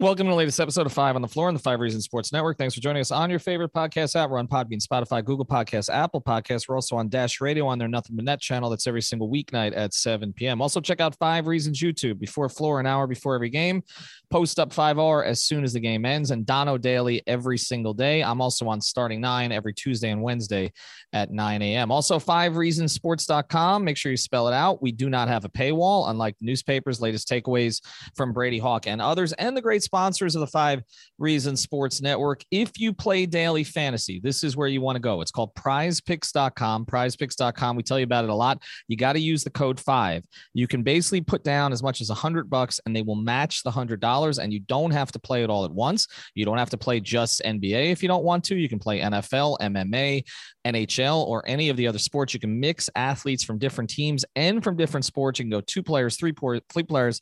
Welcome to the latest episode of Five on the Floor on the Five Reasons Sports Network. Thanks for joining us on your favorite podcast app. We're on Podbean, Spotify, Google Podcasts, Apple Podcasts. We're also on Dash Radio on their Nothing But Net channel. That's every single weeknight at 7 p.m. Also, check out Five Reasons YouTube before floor, an hour before every game. Post up 5R as soon as the game ends, and Dono Daily every single day. I'm also on Starting Nine every Tuesday and Wednesday at 9 a.m. Also, Five Reasons Sports.com. Make sure you spell it out. We do not have a paywall, unlike newspapers, latest takeaways from Brady Hawk and others, and the great sponsors of the Five Reasons Sports Network. If you play daily fantasy, this is where you want to go. It's called prizepicks.com. Prizepicks.com. We tell you about it a lot. You got to use the code five. You can basically put down as much as a hundred bucks and they will match the hundred dollars. And you don't have to play it all at once. You don't have to play just NBA if you don't want to. You can play NFL, MMA, NHL, or any of the other sports. You can mix athletes from different teams and from different sports. You can go two players, three, three players,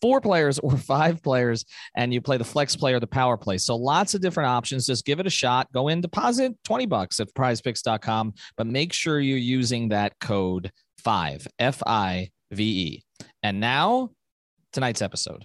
four players, or five players, and you play the flex play or the power play. So lots of different options. Just give it a shot. Go in, deposit 20 bucks at prizepicks.com, but make sure you're using that code five, F I V E. And now, tonight's episode.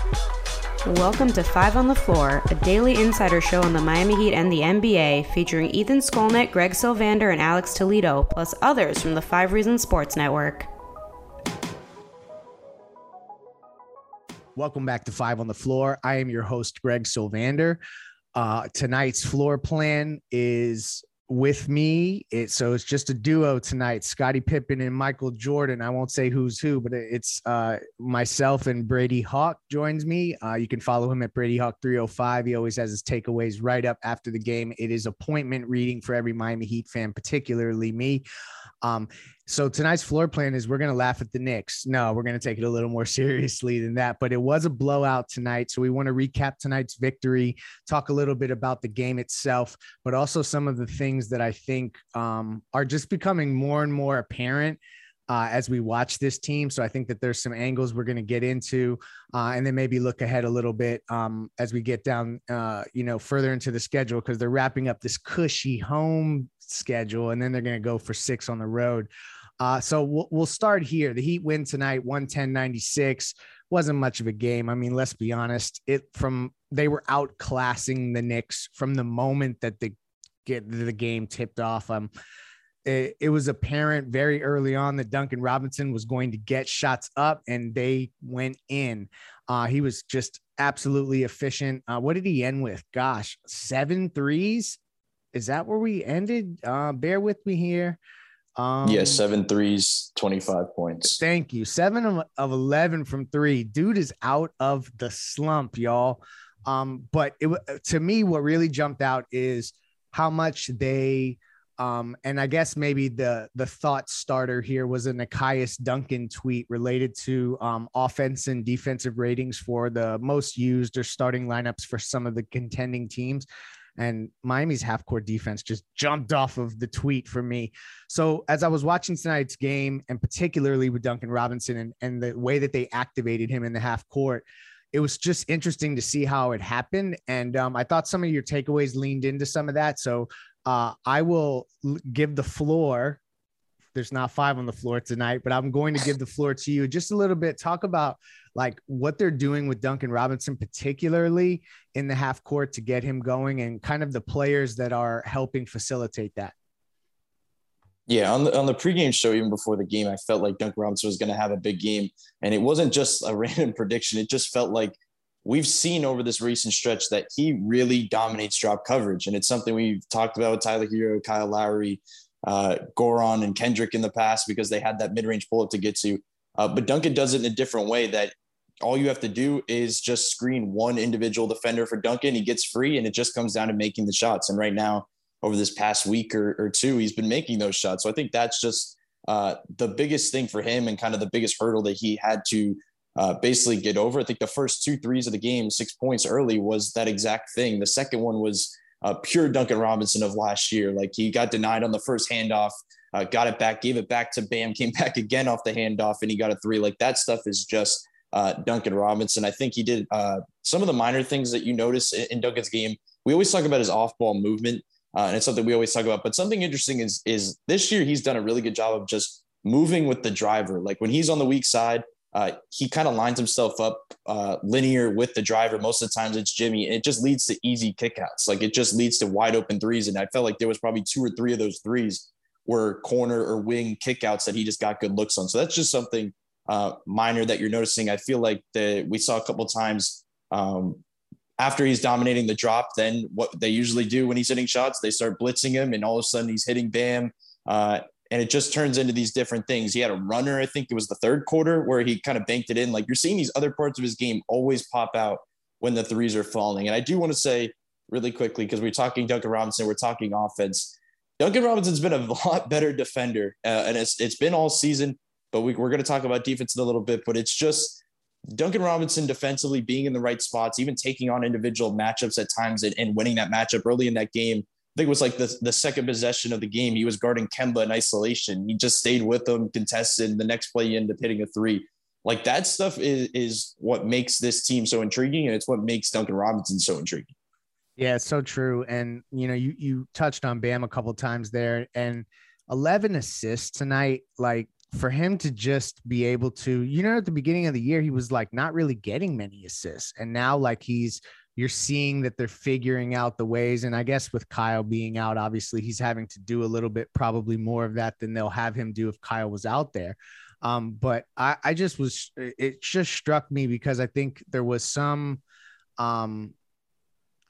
Welcome to Five on the Floor, a daily insider show on the Miami Heat and the NBA, featuring Ethan Skolnick, Greg Sylvander, and Alex Toledo, plus others from the Five Reasons Sports Network. Welcome back to Five on the Floor. I am your host, Greg Sylvander. Uh, tonight's floor plan is with me. It, so it's just a duo tonight, Scottie Pippen and Michael Jordan. I won't say who's who, but it's uh, myself and Brady Hawk joins me. Uh, you can follow him at Brady Hawk 305. He always has his takeaways right up after the game. It is appointment reading for every Miami Heat fan, particularly me. Um, so tonight's floor plan is we're going to laugh at the Knicks. No, we're going to take it a little more seriously than that. But it was a blowout tonight. So we want to recap tonight's victory, talk a little bit about the game itself, but also some of the things that I think um, are just becoming more and more apparent. Uh, as we watch this team. So I think that there's some angles we're going to get into, uh, and then maybe look ahead a little bit um, as we get down, uh, you know, further into the schedule because they're wrapping up this cushy home schedule, and then they're going to go for six on the road. Uh, so we'll, we'll start here. The Heat win tonight, 110 96. Wasn't much of a game. I mean, let's be honest. It from they were outclassing the Knicks from the moment that the get the game tipped off. Um, it, it was apparent very early on that Duncan Robinson was going to get shots up, and they went in. Uh, he was just absolutely efficient. Uh, what did he end with? Gosh, seven threes. Is that where we ended? Uh, bear with me here. Um, yeah, seven threes, 25 points. Thank you. Seven of, of 11 from three. Dude is out of the slump, y'all. Um, but it to me, what really jumped out is how much they, um, and I guess maybe the the thought starter here was a Nekias Duncan tweet related to um, offense and defensive ratings for the most used or starting lineups for some of the contending teams and Miami's half court defense just jumped off of the tweet for me. So as I was watching tonight's game, and particularly with Duncan Robinson and, and the way that they activated him in the half court, it was just interesting to see how it happened. And um, I thought some of your takeaways leaned into some of that. So uh, I will give the floor. There's not five on the floor tonight, but I'm going to give the floor to you just a little bit. Talk about like what they're doing with Duncan Robinson, particularly in the half court to get him going, and kind of the players that are helping facilitate that. Yeah, on the on the pregame show, even before the game, I felt like Duncan Robinson was going to have a big game, and it wasn't just a random prediction. It just felt like we've seen over this recent stretch that he really dominates drop coverage. And it's something we've talked about with Tyler Herro, Kyle Lowry, uh, Goran, and Kendrick in the past because they had that mid range pull up to get to. Uh, but Duncan does it in a different way that all you have to do is just screen one individual defender for Duncan. He gets free, and it just comes down to making the shots. And right now, over this past week or, or two, he's been making those shots. So I think that's just uh, the biggest thing for him and kind of the biggest hurdle that he had to uh, basically get over. I think the first two threes of the game, six points early, was that exact thing. The second one was uh, pure Duncan Robinson of last year. Like he got denied on the first handoff, uh, got it back, gave it back to Bam, came back again off the handoff, and he got a three. Like that stuff is just uh, Duncan Robinson. I think he did uh, some of the minor things that you notice in, in Duncan's game. We always talk about his off ball movement, uh, and it's something we always talk about. But something interesting is is this year he's done a really good job of just moving with the driver. Like when he's on the weak side, uh, he kind of lines himself up uh, linear with the driver. Most of the times it's Jimmy. It just leads to easy kickouts. Like it just leads to wide open threes. And I felt like there was probably two or three of those threes were corner or wing kickouts that he just got good looks on. So that's just something uh, minor that you're noticing. I feel like the we saw a couple times um, after he's dominating the drop. Then what they usually do when he's hitting shots, they start blitzing him, and all of a sudden he's hitting Bam. Uh, and it just turns into these different things. He had a runner, I think it was the third quarter, where he kind of banked it in. Like you're seeing these other parts of his game always pop out when the threes are falling. And I do want to say really quickly, because we're talking Duncan Robinson, we're talking offense. Duncan Robinson's been a lot better defender, uh, and it's it's been all season. But we, we're going to talk about defense in a little bit. But it's just Duncan Robinson defensively being in the right spots, even taking on individual matchups at times and, and winning that matchup early in that game. I think it was like the, the second possession of the game. He was guarding Kemba in isolation. He just stayed with him, contested. The next play, he ended up hitting a three. Like that stuff is, is what makes this team so intriguing. And it's what makes Duncan Robinson so intriguing. Yeah, it's so true. And, you know, you, you touched on Bam a couple times there and 11 assists tonight. Like for him to just be able to, you know, at the beginning of the year, he was like not really getting many assists. And now, like, he's, you're seeing that they're figuring out the ways. And I guess with Kyle being out, obviously he's having to do a little bit, probably more of that than they'll have him do if Kyle was out there. Um, but I, I just was, it just struck me because I think there was some, um,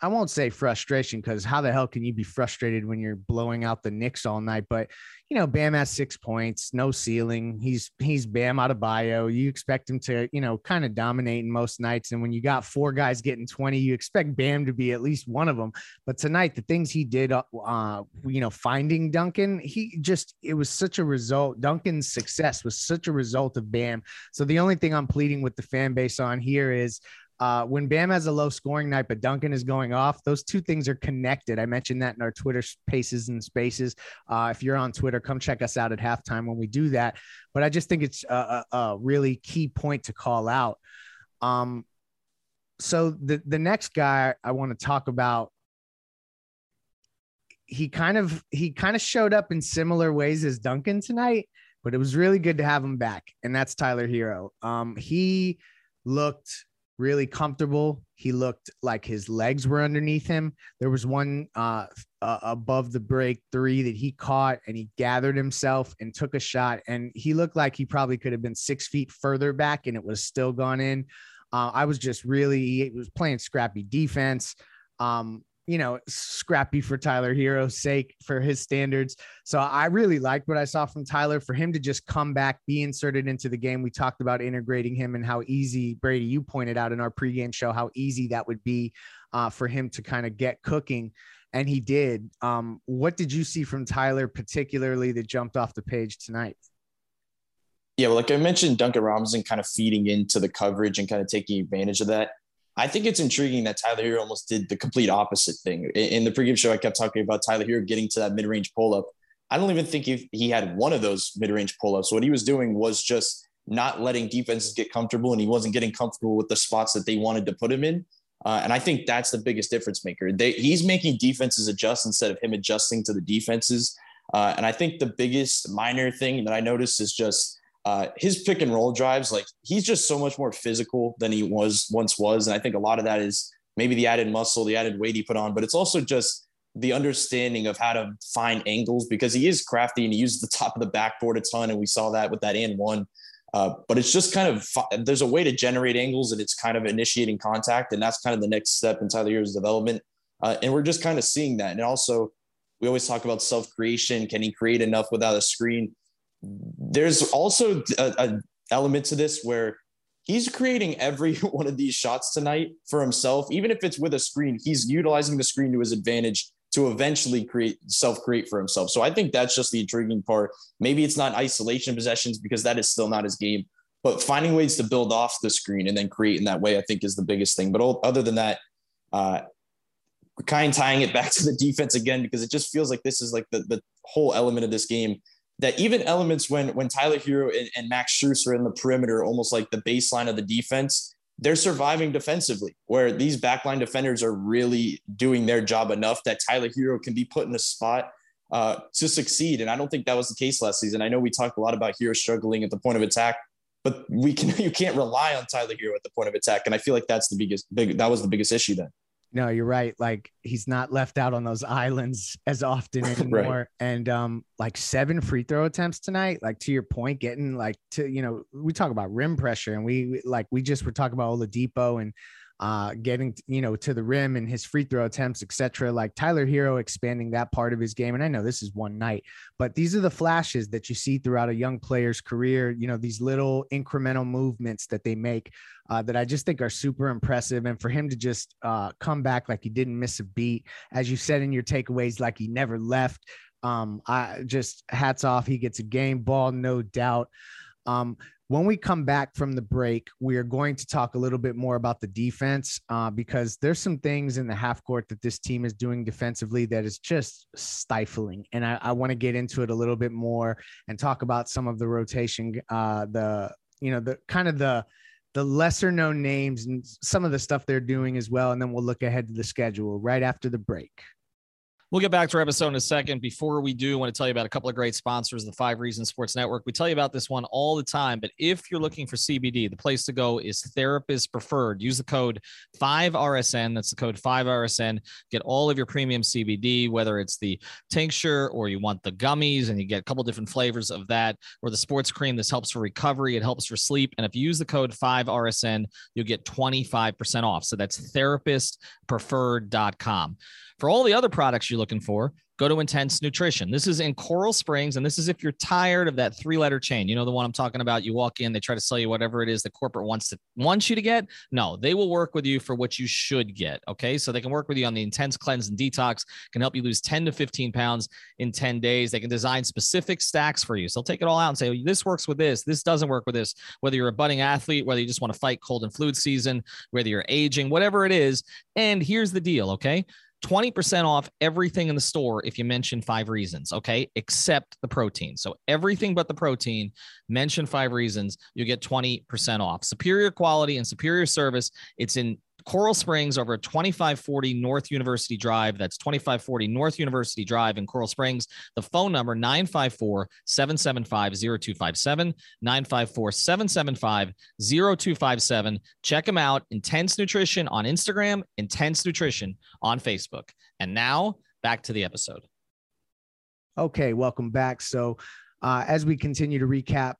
I won't say frustration because how the hell can you be frustrated when you're blowing out the Knicks all night? But you know, Bam has six points, no ceiling. He's he's Bam Adebayo. You expect him to, you know, kind of dominate in most nights. And when you got four guys getting 20, you expect Bam to be at least one of them. But tonight, the things he did, uh, uh you know, finding Duncan, he just it was such a result. Duncan's success was such a result of Bam. So the only thing I'm pleading with the fan base on here is uh, when Bam has a low scoring night, but Duncan is going off, those two things are connected. I mentioned that in our Twitter spaces and spaces. Uh, if you're on Twitter, come check us out at halftime when we do that. But I just think it's a, a, a really key point to call out. Um, so the the next guy I want to talk about he kind of he kind of showed up in similar ways as Duncan tonight, but it was really good to have him back, and that's Tyler Herro. Um, he looked really comfortable. He looked like his legs were underneath him. There was one uh, uh, above the break three that he caught and he gathered himself and took a shot. And he looked like he probably could have been six feet further back and it was still gone in. Uh, I was just really, he was playing scrappy defense. Um, you know, scrappy for Tyler Herro's sake for his standards. So I really liked what I saw from Tyler for him to just come back, be inserted into the game. We talked about integrating him and how easy Brady, you pointed out in our pregame show, how easy that would be uh, for him to kind of get cooking. And he did. Um, what did you see from Tyler, particularly that jumped off the page tonight? Yeah, well, like I mentioned, Duncan Robinson kind of feeding into the coverage and kind of taking advantage of that. I think it's intriguing that Tyler Herro almost did the complete opposite thing. In the pregame show, I kept talking about Tyler Herro getting to that mid-range pull-up. I don't even think he, he had one of those mid-range pull-ups. What he was doing was just not letting defenses get comfortable, and he wasn't getting comfortable with the spots that they wanted to put him in. Uh, and I think that's the biggest difference maker. They, he's making defenses adjust instead of him adjusting to the defenses. Uh, and I think the biggest minor thing that I noticed is just uh, his pick and roll drives, like he's just so much more physical than he was once was. And I think a lot of that is maybe the added muscle, the added weight he put on, but it's also just the understanding of how to find angles because he is crafty and he uses the top of the backboard a ton. And we saw that with that and one. Uh, but it's just kind of there's a way to generate angles and it's kind of initiating contact, and that's kind of the next step in Tyler Herro's development. Uh, and we're just kind of seeing that. And also, we always talk about self creation. Can he create enough without a screen? There's also a, a element to this where he's creating every one of these shots tonight for himself, even if it's with a screen. He's utilizing the screen to his advantage to eventually create self create for himself. So I think that's just the intriguing part. Maybe it's not isolation possessions because that is still not his game, but finding ways to build off the screen and then create in that way, I think is the biggest thing. But other than that, uh, kind of tying it back to the defense again because it just feels like this is like the, the whole element of this game that even elements when when Tyler Herro and, and Max Strus are in the perimeter, almost like the baseline of the defense, they're surviving defensively, where these backline defenders are really doing their job enough that Tyler Herro can be put in a spot uh, to succeed. And I don't think that was the case last season. I know we talked a lot about Herro struggling at the point of attack, but we can you can't rely on Tyler Herro at the point of attack. And I feel like that's the biggest big that was the biggest issue then. No, you're right. Like he's not left out on those islands as often anymore. right. And um, like seven free throw attempts tonight. Like to your point, getting like to you know we talk about rim pressure, and we like we just were talking about Oladipo and uh, getting you know to the rim and his free throw attempts, etc. Like Tyler Herro expanding that part of his game. And I know this is one night, but these are the flashes that you see throughout a young player's career. You know these little incremental movements that they make uh, that I just think are super impressive. And for him to just uh, come back like he didn't miss a beat, as you said in your takeaways, like he never left. Um, I just hats off. He gets a game ball, no doubt. Um, when we come back from the break, we are going to talk a little bit more about the defense uh, because there's some things in the half court that this team is doing defensively that is just stifling. And I, I want to get into it a little bit more and talk about some of the rotation, uh, the, you know, the kind of the, the lesser known names and some of the stuff they're doing as well. And then we'll look ahead to the schedule right after the break. We'll get back to our episode in a second. Before we do, I want to tell you about a couple of great sponsors, the Five Reasons Sports Network. We tell you about this one all the time, but if you're looking for CBD, the place to go is Therapist Preferred. Use the code 5RSN. That's the code 5RSN. Get all of your premium CBD, whether it's the tincture or you want the gummies, and you get a couple different flavors of that, or the sports cream. This helps for recovery, it helps for sleep. And if you use the code 5RSN, you'll get 25% off. So that's therapistpreferred.com. For all the other products you're looking for, go to Intense Nutrition. This is in Coral Springs, and this is if you're tired of that three-letter chain. You know the one I'm talking about. You walk in, they try to sell you whatever it is the corporate wants to wants you to get. No, they will work with you for what you should get. Okay, so they can work with you on the intense cleanse and detox. Can help you lose 10 to 15 pounds in 10 days. They can design specific stacks for you. So they'll take it all out and say, oh, this works with this. This doesn't work with this. Whether you're a budding athlete, whether you just want to fight cold and flu season, whether you're aging, whatever it is. And here's the deal. Okay 20% off everything in the store if you mention five reasons, okay? Except the protein. So everything but the protein, mention five reasons, you get 20% off. Superior quality and superior service. It's in Coral Springs over 2540 North University Drive. That's 2540 North University Drive in Coral Springs. The phone number 954 775 0257. 954 775 0257. Check them out. Intense Nutrition on Instagram, Intense Nutrition on Facebook. And now back to the episode. Okay, welcome back. So, uh, as we continue to recap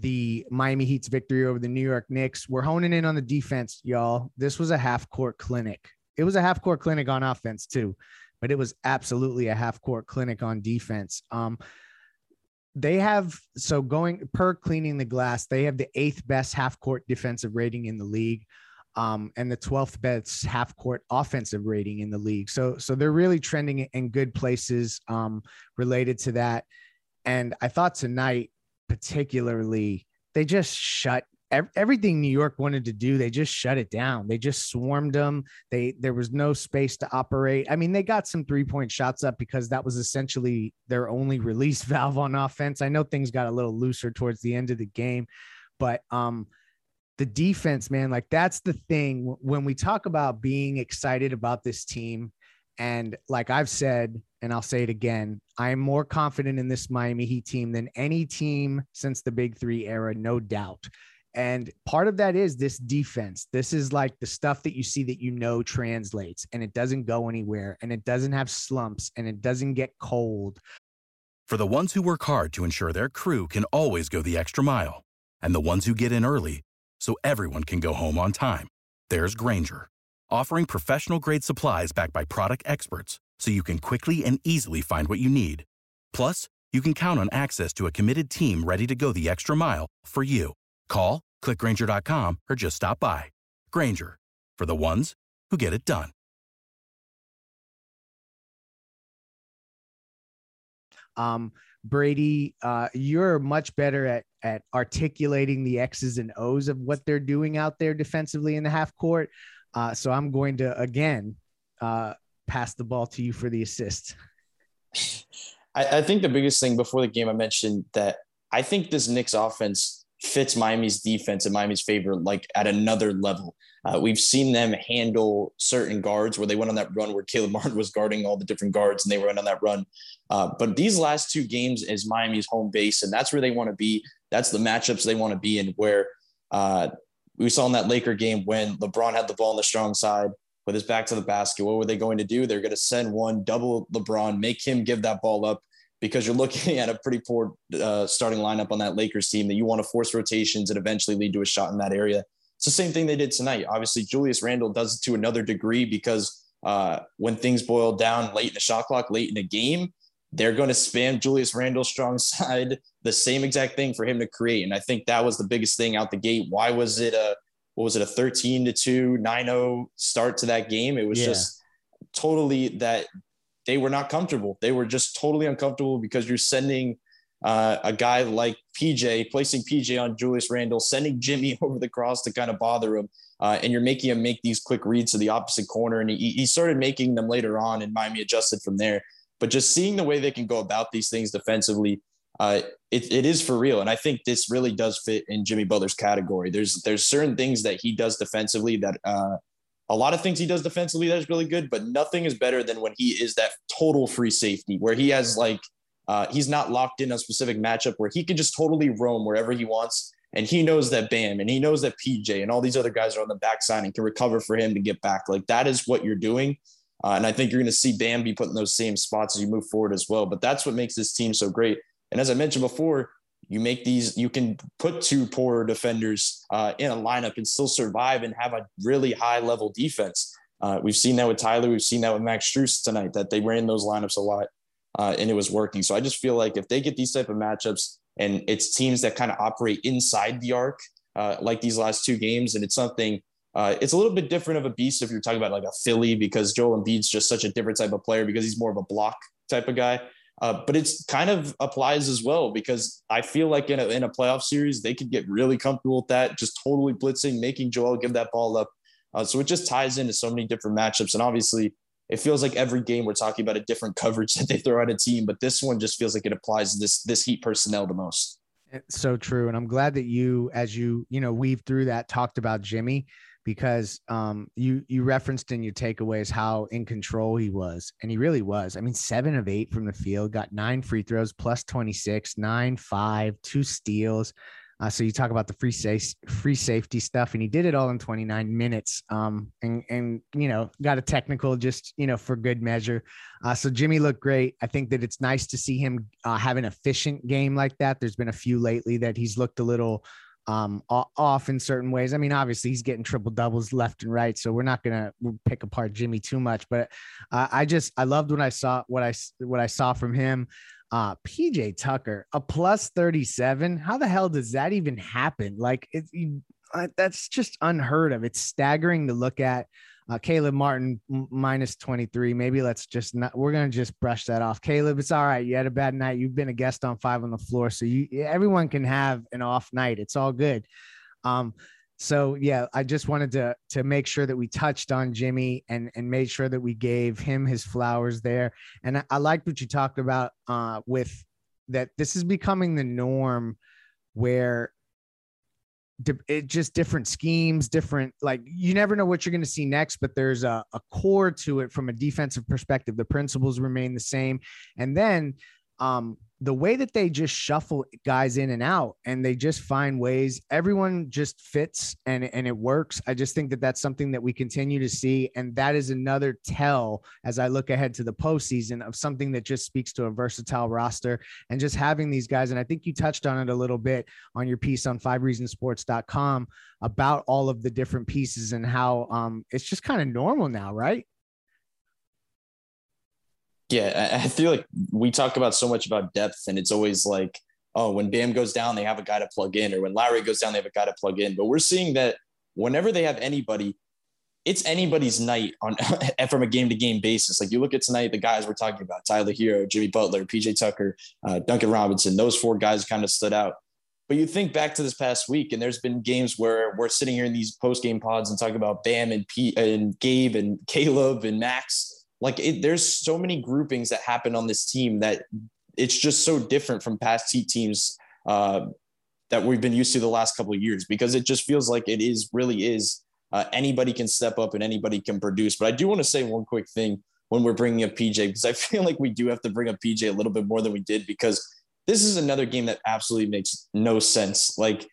the Miami Heat's victory over the New York Knicks. We're honing in on the defense, y'all. This was a half court clinic. It was a half court clinic on offense too, but it was absolutely a half court clinic on defense. Um, they have so going per cleaning the glass, they have the eighth best half court defensive rating in the league. Um, and the 12th best half court offensive rating in the league. So, so they're really trending in good places um, related to that. And I thought tonight particularly, they just shut everything New York wanted to do, they just shut it down. They just swarmed them. They there was no space to operate. I mean, they got some three point shots up because that was essentially their only release valve on offense. I know things got a little looser towards the end of the game, but um, the defense, man, like that's the thing when we talk about being excited about this team. And like I've said, and I'll say it again, I am more confident in this Miami Heat team than any team since the Big Three era, no doubt. And part of that is this defense. This is like the stuff that you see that you know translates and it doesn't go anywhere and it doesn't have slumps and it doesn't get cold. For the ones who work hard to ensure their crew can always go the extra mile and the ones who get in early so everyone can go home on time. There's Grainger, offering professional grade supplies backed by product experts so you can quickly and easily find what you need. Plus, you can count on access to a committed team ready to go the extra mile for you. Call, clickgranger.com, or just stop by. Grainger, for the ones who get it done. Um, Brady, uh, you're much better at at articulating the X's and O's of what they're doing out there defensively in the half court. Uh, so I'm going to again uh, pass the ball to you for the assist. I, I think the biggest thing before the game, I mentioned that I think this Knicks offense fits Miami's defense in Miami's favor, like at another level. Uh, we've seen them handle certain guards where they went on that run where Caleb Martin was guarding all the different guards and they went on that run. Uh, but these last two games is Miami's home base, and that's where they want to be. That's the matchups they want to be in. Where uh, we saw in that Laker game when LeBron had the ball on the strong side with his back to the basket. What were they going to do? They're going to send one, double LeBron, make him give that ball up because you're looking at a pretty poor uh, starting lineup on that Lakers team that you want to force rotations and eventually lead to a shot in that area. It's the same thing they did tonight. Obviously, Julius Randle does it to another degree because uh, when things boil down late in the shot clock, late in the game, they're going to spam Julius Randle's strong side, the same exact thing for him to create. And I think that was the biggest thing out the gate. Why was it a, what was it, a 13 to 2, 9 0 start to that game? It was yeah. just totally that they were not comfortable. They were just totally uncomfortable because you're sending uh, a guy like PJ, placing PJ on Julius Randle, sending Jimmy over the cross to kind of bother him. Uh, and you're making him make these quick reads to the opposite corner. And he, he started making them later on, and Miami adjusted from there. But just seeing the way they can go about these things defensively, uh, it, it is for real. And I think this really does fit in Jimmy Butler's category. There's there's certain things that he does defensively that uh, a lot of things he does defensively that's really good, but nothing is better than when he is that total free safety where he has like uh, he's not locked in a specific matchup where he can just totally roam wherever he wants. And he knows that Bam and he knows that PJ and all these other guys are on the backside and can recover for him to get back. Like that is what you're doing. Uh, and I think you're going to see Bam be put in those same spots as you move forward as well. But that's what makes this team so great. And as I mentioned before, you make these, you can put two poor defenders uh, in a lineup and still survive and have a really high level defense. Uh, we've seen that with Tyler. We've seen that with Max Strus tonight, that they ran those lineups a lot uh, and it was working. So I just feel like if they get these type of matchups and it's teams that kind of operate inside the arc, uh, like these last two games, and it's something uh, it's a little bit different of a beast if you're talking about like a Philly because Joel Embiid's just such a different type of player because he's more of a block type of guy. Uh, but it's kind of applies as well because I feel like in a, in a playoff series they could get really comfortable with that, just totally blitzing, making Joel give that ball up. Uh, so it just ties into so many different matchups, and obviously it feels like every game we're talking about a different coverage that they throw at a team, but this one just feels like it applies this this Heat personnel the most. It's so true, and I'm glad that you, as you you know, weave through that, talked about Jimmy because um, you you referenced in your takeaways how in control he was, and he really was. I mean, seven of eight from the field, got nine free throws, plus 26, nine five, two steals. Uh, so you talk about the free safe, free safety stuff, and he did it all in 29 minutes. Um, and and you know got a technical just you know for good measure. Uh, so Jimmy looked great. I think that it's nice to see him uh, have an efficient game like that. There's been a few lately that he's looked a little um off in certain ways. I mean, obviously he's getting triple doubles left and right, so we're not gonna pick apart Jimmy too much. But uh, I just I loved when I saw what I what I saw from him. Uh, PJ Tucker, a plus 37. How the hell does that even happen? Like, it, uh, that's just unheard of. It's staggering to look at. Uh, Caleb Martin m- minus 23. Maybe let's just not, we're going to just brush that off. Caleb, it's all right. You had a bad night. You've been a guest on five on the floor. So you, everyone can have an off night. It's all good. Um, so yeah, I just wanted to to make sure that we touched on Jimmy and and made sure that we gave him his flowers there. And I, I liked what you talked about uh, with that. This is becoming the norm where it just different schemes, different like you never know what you're going to see next, but there's a, a core to it from a defensive perspective. The principles remain the same, and then um, the way that they just shuffle guys in and out and they just find ways everyone just fits and and it works. I just think that that's something that we continue to see. And that is another tell as i look ahead to the postseason of something that just speaks to a versatile roster and just having these guys. And i think you touched on it a little bit on your piece on five reasonsports.com about all of the different pieces and how um, it's just kind of normal now right yeah, I feel like we talk about so much about depth, and it's always like, oh, when Bam goes down, they have a guy to plug in, or when Lowry goes down, they have a guy to plug in. But we're seeing that whenever they have anybody, it's anybody's night on from a game to game basis. Like you look at tonight, the guys we're talking about: Tyler Herro, Jimmy Butler, PJ Tucker, uh, Duncan Robinson. Those four guys kind of stood out. But you think back to this past week, and there's been games where we're sitting here in these post game pods and talking about Bam and Pete and Gabe and Caleb and Max like it, there's so many groupings that happen on this team that it's just so different from past Heat teams uh, that we've been used to the last couple of years because it just feels like it is really is uh, anybody can step up and anybody can produce. But I do want to say one quick thing when we're bringing up PJ because I feel like we do have to bring up PJ a little bit more than we did because this is another game that absolutely makes no sense. Like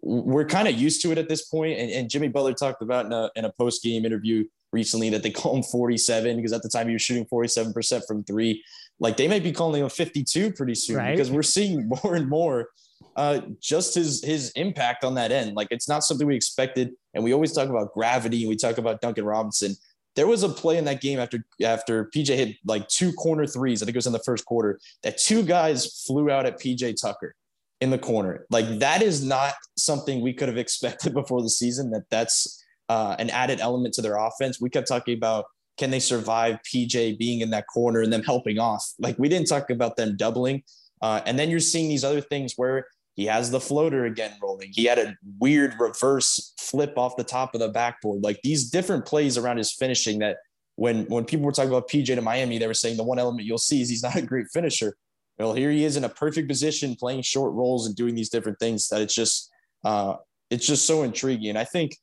we're kind of used to it at this point, and, and Jimmy Butler talked about in a, in a post game interview recently that they call him 47 because at the time he was shooting 47% from three. Like they might be calling him 52 pretty soon right. because we're seeing more and more uh, just his his impact on that end. Like it's not something we expected. And we always talk about gravity and we talk about Duncan Robinson. There was a play in that game after after PJ hit like two corner threes. I think it was in the first quarter that two guys flew out at PJ Tucker in the corner. Like that is not something we could have expected before the season. That that's uh, an added element to their offense. We kept talking about can they survive PJ being in that corner and them helping off? Like we didn't talk about them doubling. Uh, and then you're seeing these other things where he has the floater again rolling. He had a weird reverse flip off the top of the backboard. Like these different plays around his finishing that when when people were talking about PJ to Miami, they were saying the one element you'll see is he's not a great finisher. Well, here he is in a perfect position, playing short roles and doing these different things that it's just uh, it's just so intriguing. I think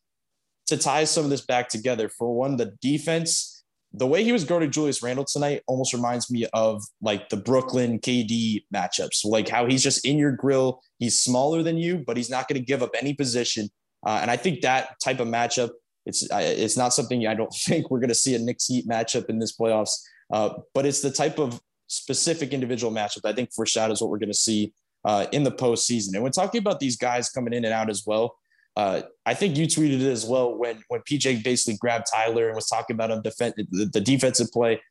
to tie some of this back together. For one, the defense, the way he was guarding Julius Randle tonight almost reminds me of like the Brooklyn KD matchups, like how he's just in your grill. He's smaller than you, but he's not going to give up any position. Uh, and I think that type of matchup, it's it's not something I don't think we're going to see a Knicks Heat matchup in this playoffs. Uh, but it's the type of specific individual matchup I think foreshadows what we're going to see uh, in the postseason. And when talking about these guys coming in and out as well, uh, I think you tweeted it as well when when PJ basically grabbed Tyler and was talking about him defend the, the defensive play.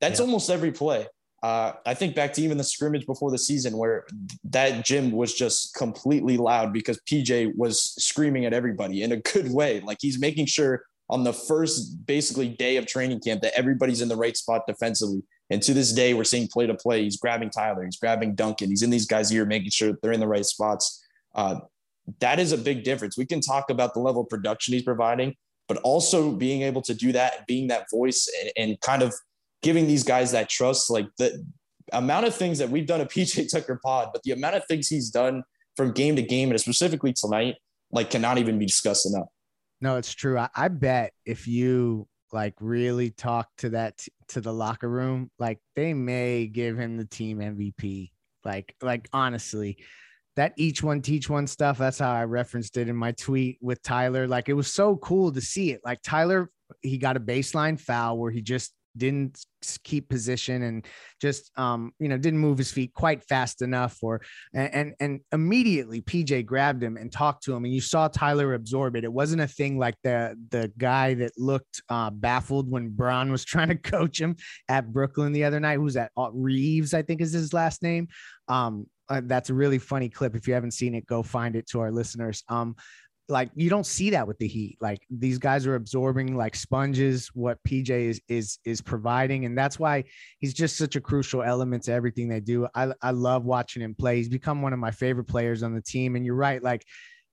That's yeah. almost every play. Uh, I think back to even the scrimmage before the season where that gym was just completely loud because PJ was screaming at everybody in a good way. Like he's making sure on the first basically day of training camp that everybody's in the right spot defensively. And to this day, we're seeing play to play. He's grabbing Tyler, he's grabbing Duncan, he's in these guys' ear, making sure they're in the right spots. Uh, that is a big difference. We can talk about the level of production he's providing, but also being able to do that, being that voice and, and kind of giving these guys that trust, like the amount of things that we've done at PJ Tucker Pod, but the amount of things he's done from game to game and specifically tonight, like cannot even be discussed enough. No, it's true. I, I bet if you like really talk to that to the locker room, like they may give him the team MVP. Like, like honestly, that each one teach one stuff. That's how I referenced it in my tweet with Tyler. Like it was so cool to see it. Like Tyler, he got a baseline foul where he just didn't keep position and just um you know didn't move his feet quite fast enough or and and, immediately PJ grabbed him and talked to him and you saw Tyler absorb it it wasn't a thing like the the guy that looked uh, baffled when Bron was trying to coach him at Brooklyn the other night who's that uh, Reaves I think is his last name um uh, that's a really funny clip. If you haven't seen it, go find it to our listeners. Um, like you don't see that with the Heat. Like these guys are absorbing like sponges what PJ is is is providing, and that's why he's just such a crucial element to everything they do. I I love watching him play. He's become one of my favorite players on the team. And you're right, like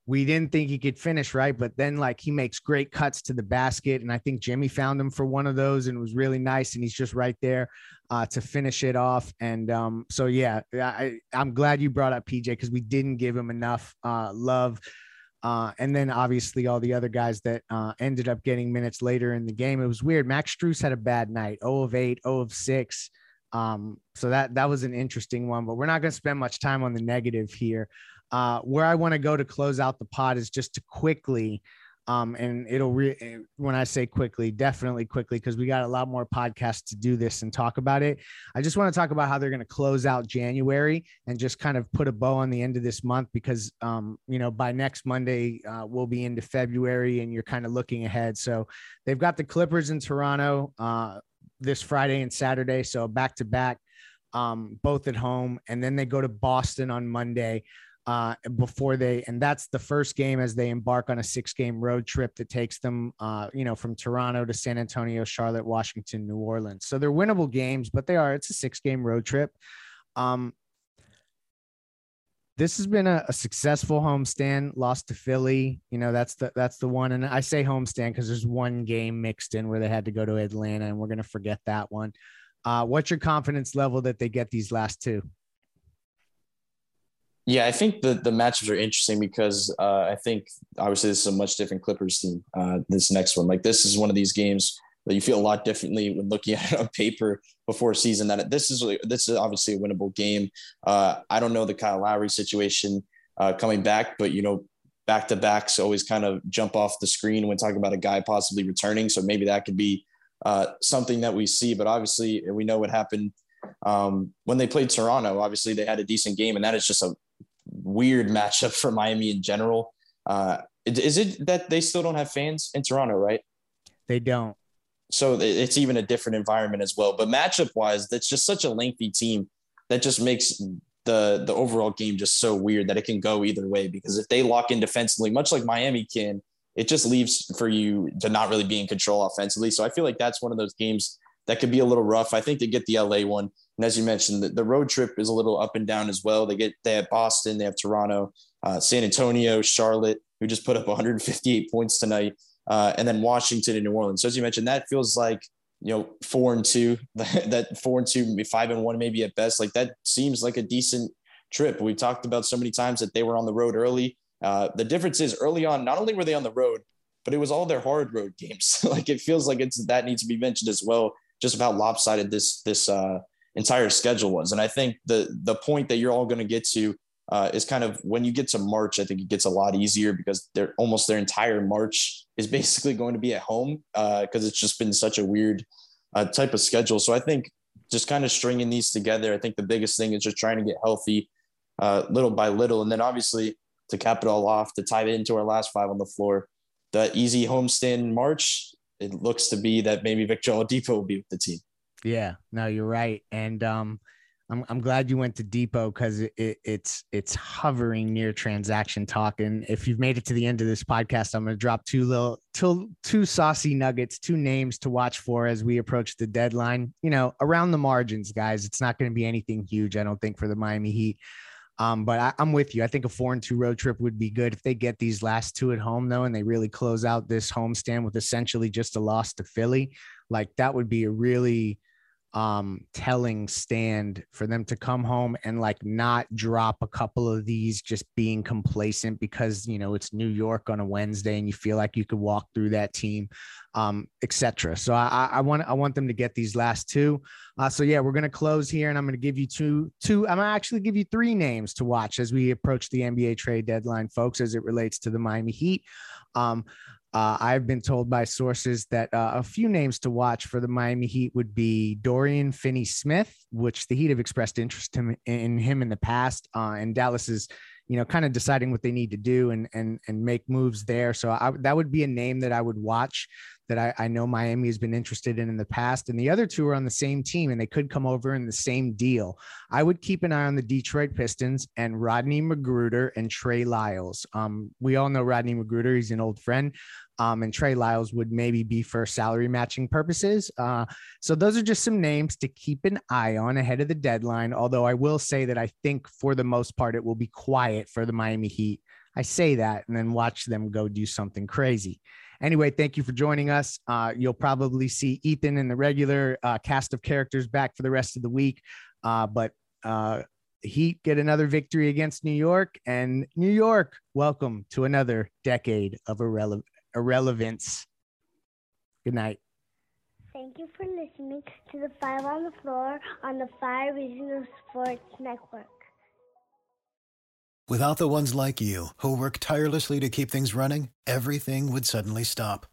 we didn't think he could finish right, but then like he makes great cuts to the basket, and I think Jimmy found him for one of those, and it was really nice. And he's just right there uh, to finish it off. And um, so yeah, I, I'm glad you brought up PJ because we didn't give him enough uh, love. Uh, and then obviously all the other guys that uh, ended up getting minutes later in the game. It was weird. Max Strus had a bad night. 0 of 8, 0 of 6. Um, so that that was an interesting one, but we're not going to spend much time on the negative here. Uh, where I want to go to close out the pod is just to quickly um, and it'll re- eh, when I say quickly, definitely quickly, because we got a lot more podcasts to do this and talk about it. I just want to talk about how they're going to close out January and just kind of put a bow on the end of this month because, um, you know, by next Monday, uh, we'll be into February and you're kind of looking ahead. So they've got the Clippers in Toronto uh, this Friday and Saturday. So back to back, um, both at home. And then they go to Boston on Monday uh, before they, and that's the first game as they embark on a six game road trip that takes them, uh, you know, from Toronto to San Antonio, Charlotte, Washington, New Orleans. So they're winnable games, but they are, it's a six game road trip. Um, this has been a, a, successful homestand lost to philly you know that's the that's the one and i say homestand because there's one game mixed in where they had to go to atlanta and we're going to forget that one uh, what's your confidence level that they get these last two yeah, I think the the matchups are interesting because uh, I think obviously this is a much different Clippers team. Uh, this next one, like this, is one of these games that you feel a lot differently when looking at it on paper before season. That this is this is obviously a winnable game. Uh, I don't know the Kyle Lowry situation uh, coming back, but you know, back to backs always kind of jump off the screen when talking about a guy possibly returning. So maybe that could be uh, something that we see. But obviously, we know what happened um, when they played Toronto. Obviously, they had a decent game, and that is just a weird matchup for Miami in general. Uh, is it that they still don't have fans in Toronto, right? They don't. So it's even a different environment as well. But matchup wise, that's just such a lengthy team that just makes the the overall game just so weird that it can go either way. Because if they lock in defensively, much like Miami can, it just leaves for you to not really be in control offensively. So I feel like that's one of those games that could be a little rough. I think they get the LA one. And as you mentioned, the, the road trip is a little up and down as well. They get they have Boston, they have Toronto, uh, San Antonio, Charlotte, who just put up 158 points tonight, uh, and then Washington and New Orleans. So as you mentioned, that feels like you know four and two, that four and two, maybe five and one maybe at best. Like that seems like a decent trip. We've talked about so many times that they were on the road early. Uh, the difference is early on, not only were they on the road, but it was all their hard road games. like it feels like it's that needs to be mentioned as well just about lopsided this this uh, entire schedule was. And I think the the point that you're all going to get to uh, is kind of when you get to March. I think it gets a lot easier because they're almost their entire March is basically going to be at home because uh, it's just been such a weird uh, type of schedule. So I think just kind of stringing these together. I think the biggest thing is just trying to get healthy uh, little by little, and then obviously to cap it all off to tie it into our last five on the floor. The easy homestand in March it looks to be that maybe Victor Oladipo will be with the team. Yeah, no, you're right, and um, I'm I'm glad you went to Dipo because it, it, it's it's hovering near transaction talk. And if you've made it to the end of this podcast, I'm going to drop two little two two saucy nuggets, two names to watch for as we approach the deadline. You know, around the margins, guys. It's not going to be anything huge, I don't think, for the Miami Heat. Um, but I, am with you. I think a four and two road trip would be good if they get these last two at home though, and they really close out this homestand with essentially just a loss to Philly. Like that would be a really um, telling stand for them to come home and like not drop a couple of these just being complacent because you know it's New York on a Wednesday and you feel like you could walk through that team, um, etc. So I, I want I want them to get these last two. Uh, so yeah, we're gonna close here, and I'm gonna give you two two. I'm gonna actually give you three names to watch as we approach the NBA trade deadline, folks, as it relates to the Miami Heat. Um, uh, I've been told by sources that uh, a few names to watch for the Miami Heat would be Dorian Finney Smith, which the Heat have expressed interest in, in him in the past, uh, and Dallas is, you know, kind of deciding what they need to do and and and make moves there. So I, that would be a name that I would watch that I, I know Miami has been interested in in the past. And the other two are on the same team and they could come over in the same deal. I would keep an eye on the Detroit Pistons and Rodney McGruder and Trey Lyles. Um, we all know Rodney McGruder, he's an old friend. Um, and Trey Lyles would maybe be for salary matching purposes. Uh, so those are just some names to keep an eye on ahead of the deadline. Although I will say that I think for the most part, it will be quiet for the Miami Heat. I say that and then watch them go do something crazy. Anyway, thank you for joining us. Uh, you'll probably see Ethan and the regular uh, cast of characters back for the rest of the week. Uh, but uh, Heat get another victory against New York, and New York, welcome to another decade of irrele- irrelevance. Good night. Thank you for listening to the Five on the Floor on the Five Reasons Sports Network. Without the ones like you, who work tirelessly to keep things running, everything would suddenly stop.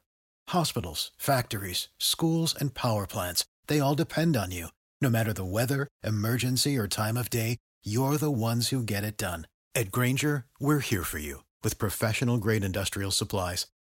Hospitals, factories, schools, and power plants, they all depend on you. No matter the weather, emergency, or time of day, you're the ones who get it done. At Grainger, we're here for you with professional grade industrial supplies.